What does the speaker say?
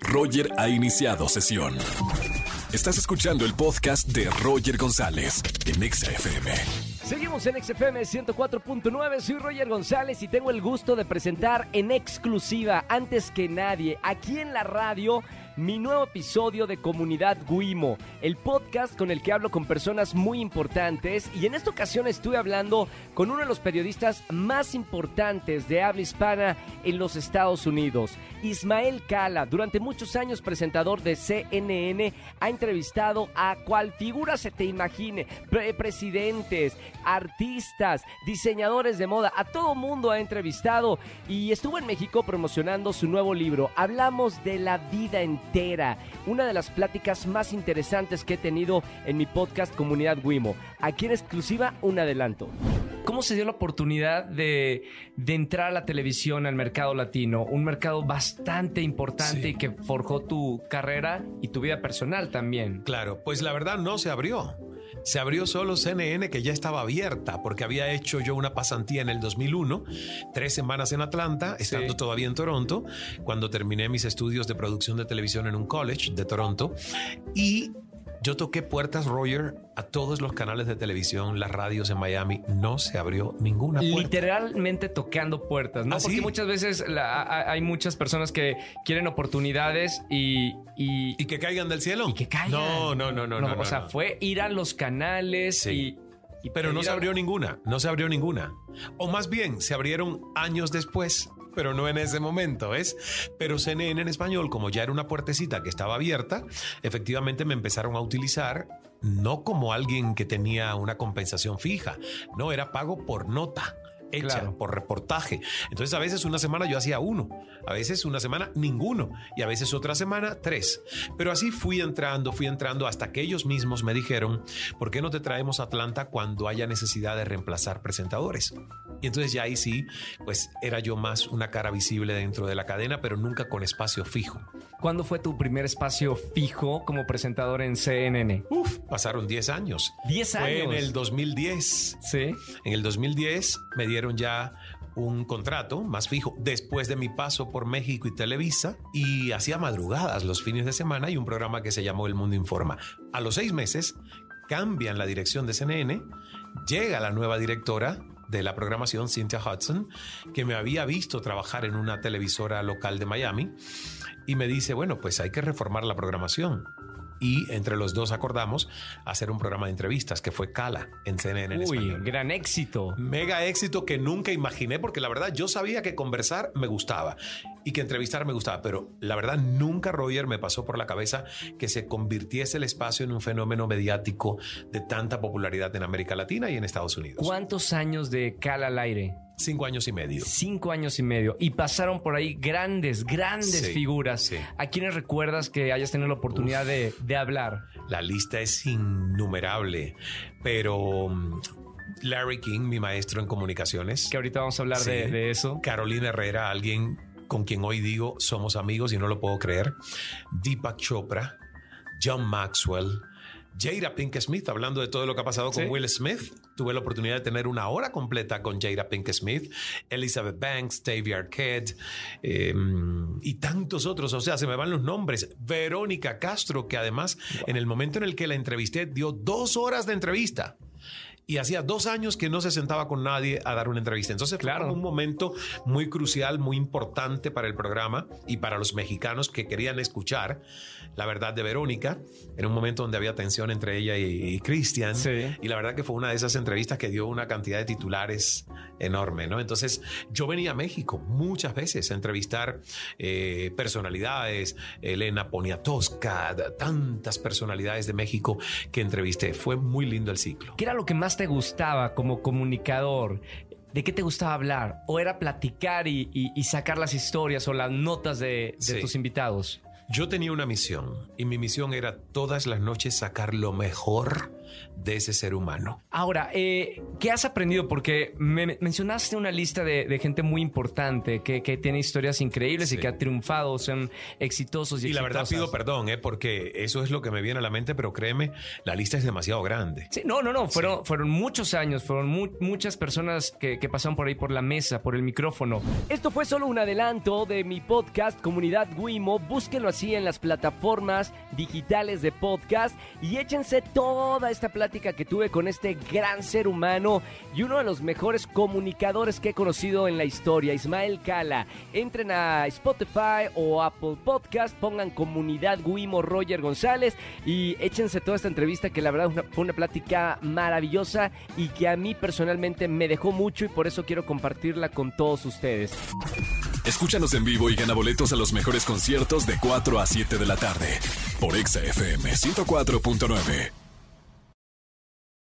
Roger ha iniciado sesión. Estás escuchando el podcast de Roger González en Exa FM. Seguimos en XFM 104.9, soy Roger González y tengo el gusto de presentar en exclusiva, antes que nadie, aquí en la radio, mi nuevo episodio de Comunidad Guimo, el podcast con el que hablo con personas muy importantes y en esta ocasión estuve hablando con uno de los periodistas más importantes de habla hispana en los Estados Unidos, Ismael Cala, durante muchos años presentador de CNN, ha entrevistado a cual figura se te imagine, pre presidentes, artistas, diseñadores de moda, a todo mundo ha entrevistado y estuvo en México promocionando su nuevo libro. Hablamos de la vida entera una de las pláticas más interesantes que he tenido en mi podcast Comunidad Wimo. Aquí en exclusiva un adelanto. ¿Cómo se dio la oportunidad de, de, entrar a la televisión al mercado latino? Un mercado bastante importante Sí. y que forjó tu carrera y tu vida personal también. Claro, pues la verdad no se abrió. Se abrió solo CNN que ya estaba abierta porque había hecho yo una pasantía en el 2001, tres semanas en Atlanta, estando Sí. todavía en Toronto, cuando terminé mis estudios de producción de televisión en un college de Toronto y yo toqué puertas, Roger, a todos los canales de televisión, las radios en Miami, no se abrió ninguna puerta. Literalmente tocando puertas, ¿no? ¿Ah, Porque sí? muchas veces la- hay muchas personas que quieren oportunidades y, y, ¿Y que caigan del cielo? y que caigan. No, no, no, no. no, o sea, no. fue ir a los canales Sí. y, y Pero no se a- abrió ninguna, no se abrió ninguna. O más bien, se abrieron años después, pero no en ese momento, ¿ves? Pero CNN en español, como ya era una puertecita que estaba abierta, efectivamente me empezaron a utilizar no como alguien que tenía una compensación fija, no, era pago por nota. Hecha Claro. por reportaje. Entonces, a veces una semana yo hacía uno, a veces una semana ninguno, y a veces otra semana tres. Pero así fui entrando, fui entrando hasta que ellos mismos me dijeron, ¿por qué no te traemos a Atlanta cuando haya necesidad de reemplazar presentadores? Y entonces ya ahí sí, pues era yo más una cara visible dentro de la cadena, pero nunca con espacio fijo. ¿Cuándo fue tu primer espacio fijo como presentador en CNN? Uf, pasaron 10 años. 10 Fue en años. el 2010. Sí. En el 2010 me dieron ya un contrato más fijo después de mi paso por México y Televisa y hacía madrugadas los fines de semana y un programa que se llamó El Mundo Informa. A los seis meses cambian la dirección de CNN, llega la nueva directora de la programación, Cynthia Hudson, que me había visto trabajar en una televisora local de Miami y me dice, bueno, pues hay que reformar la programación. Y entre los dos acordamos hacer un programa de entrevistas que fue Cala en CNN en Uy, español. gran éxito. Mega éxito que nunca imaginé, porque la verdad yo sabía que conversar me gustaba y que entrevistar me gustaba, pero la verdad nunca, Roger, me pasó por la cabeza que se convirtiese el espacio en un fenómeno mediático de tanta popularidad en América Latina y en Estados Unidos. ¿Cuántos años de Cala al aire? Cinco años y medio. Cinco años y medio. Y pasaron por ahí grandes, grandes Sí, figuras. sí. ¿A quiénes recuerdas que hayas tenido la oportunidad de, de hablar? La lista es innumerable, pero mm, Larry King, mi maestro en comunicaciones, Que ahorita vamos a hablar de eso. Carolina Herrera, alguien con quien hoy digo somos amigos y no lo puedo creer. Deepak Chopra, John Maxwell, Jada Pink Smith, hablando de todo lo que ha pasado con Sí. Will Smith. Tuve la oportunidad de tener una hora completa con Jada Pink Smith, Elizabeth Banks, Davey Arquette eh, y tantos otros. O sea, se me van los nombres. Verónica Castro, que además en el momento en el que la entrevisté dio dos horas de entrevista. Y hacía dos años que no se sentaba con nadie a dar una entrevista. Entonces Claro. fue un momento muy crucial, muy importante para el programa y para los mexicanos que querían escuchar la verdad de Verónica. En un momento donde había tensión entre ella y, y Cristian. Sí. Y la verdad que fue una de esas entrevistas que dio una cantidad de titulares enorme, ¿no? Entonces yo venía a México muchas veces a entrevistar eh, personalidades, Elena Poniatowska, tantas personalidades de México que entrevisté. Fue muy lindo el ciclo. ¿Qué era lo que más te gustaba como comunicador? ¿De qué te gustaba hablar? ¿O era platicar y, y- y sacar las historias o las notas de, de Sí. tus invitados? Yo tenía una misión y mi misión era todas las noches sacar lo mejor de ese ser humano. Ahora, eh, ¿qué has aprendido? Porque me mencionaste una lista de, gente muy importante que, tiene historias increíbles y que ha triunfado, son exitosos y, y la verdad pido perdón, eh, porque eso es lo que me viene a la mente, pero créeme, la lista es demasiado grande. Sí, no, no, no, fueron, fueron muchos años, fueron muchas personas que, que pasaron por ahí por la mesa, por el micrófono. Esto fue solo un adelanto de mi podcast Comunidad Wimo. Búsquenlo así en las plataformas digitales de podcast y échense toda esta plática que tuve con este gran ser humano y uno de los mejores comunicadores que he conocido en la historia, Ismael Cala. Entren a Spotify o Apple Podcast, pongan Comunidad Wimo Roger González y échense toda esta entrevista que la verdad fue una plática maravillosa y que a mí personalmente me dejó mucho y por eso quiero compartirla con todos ustedes. Escúchanos en vivo y gana boletos a los mejores conciertos de 4 a 7 de la tarde por Exa FM 104.9.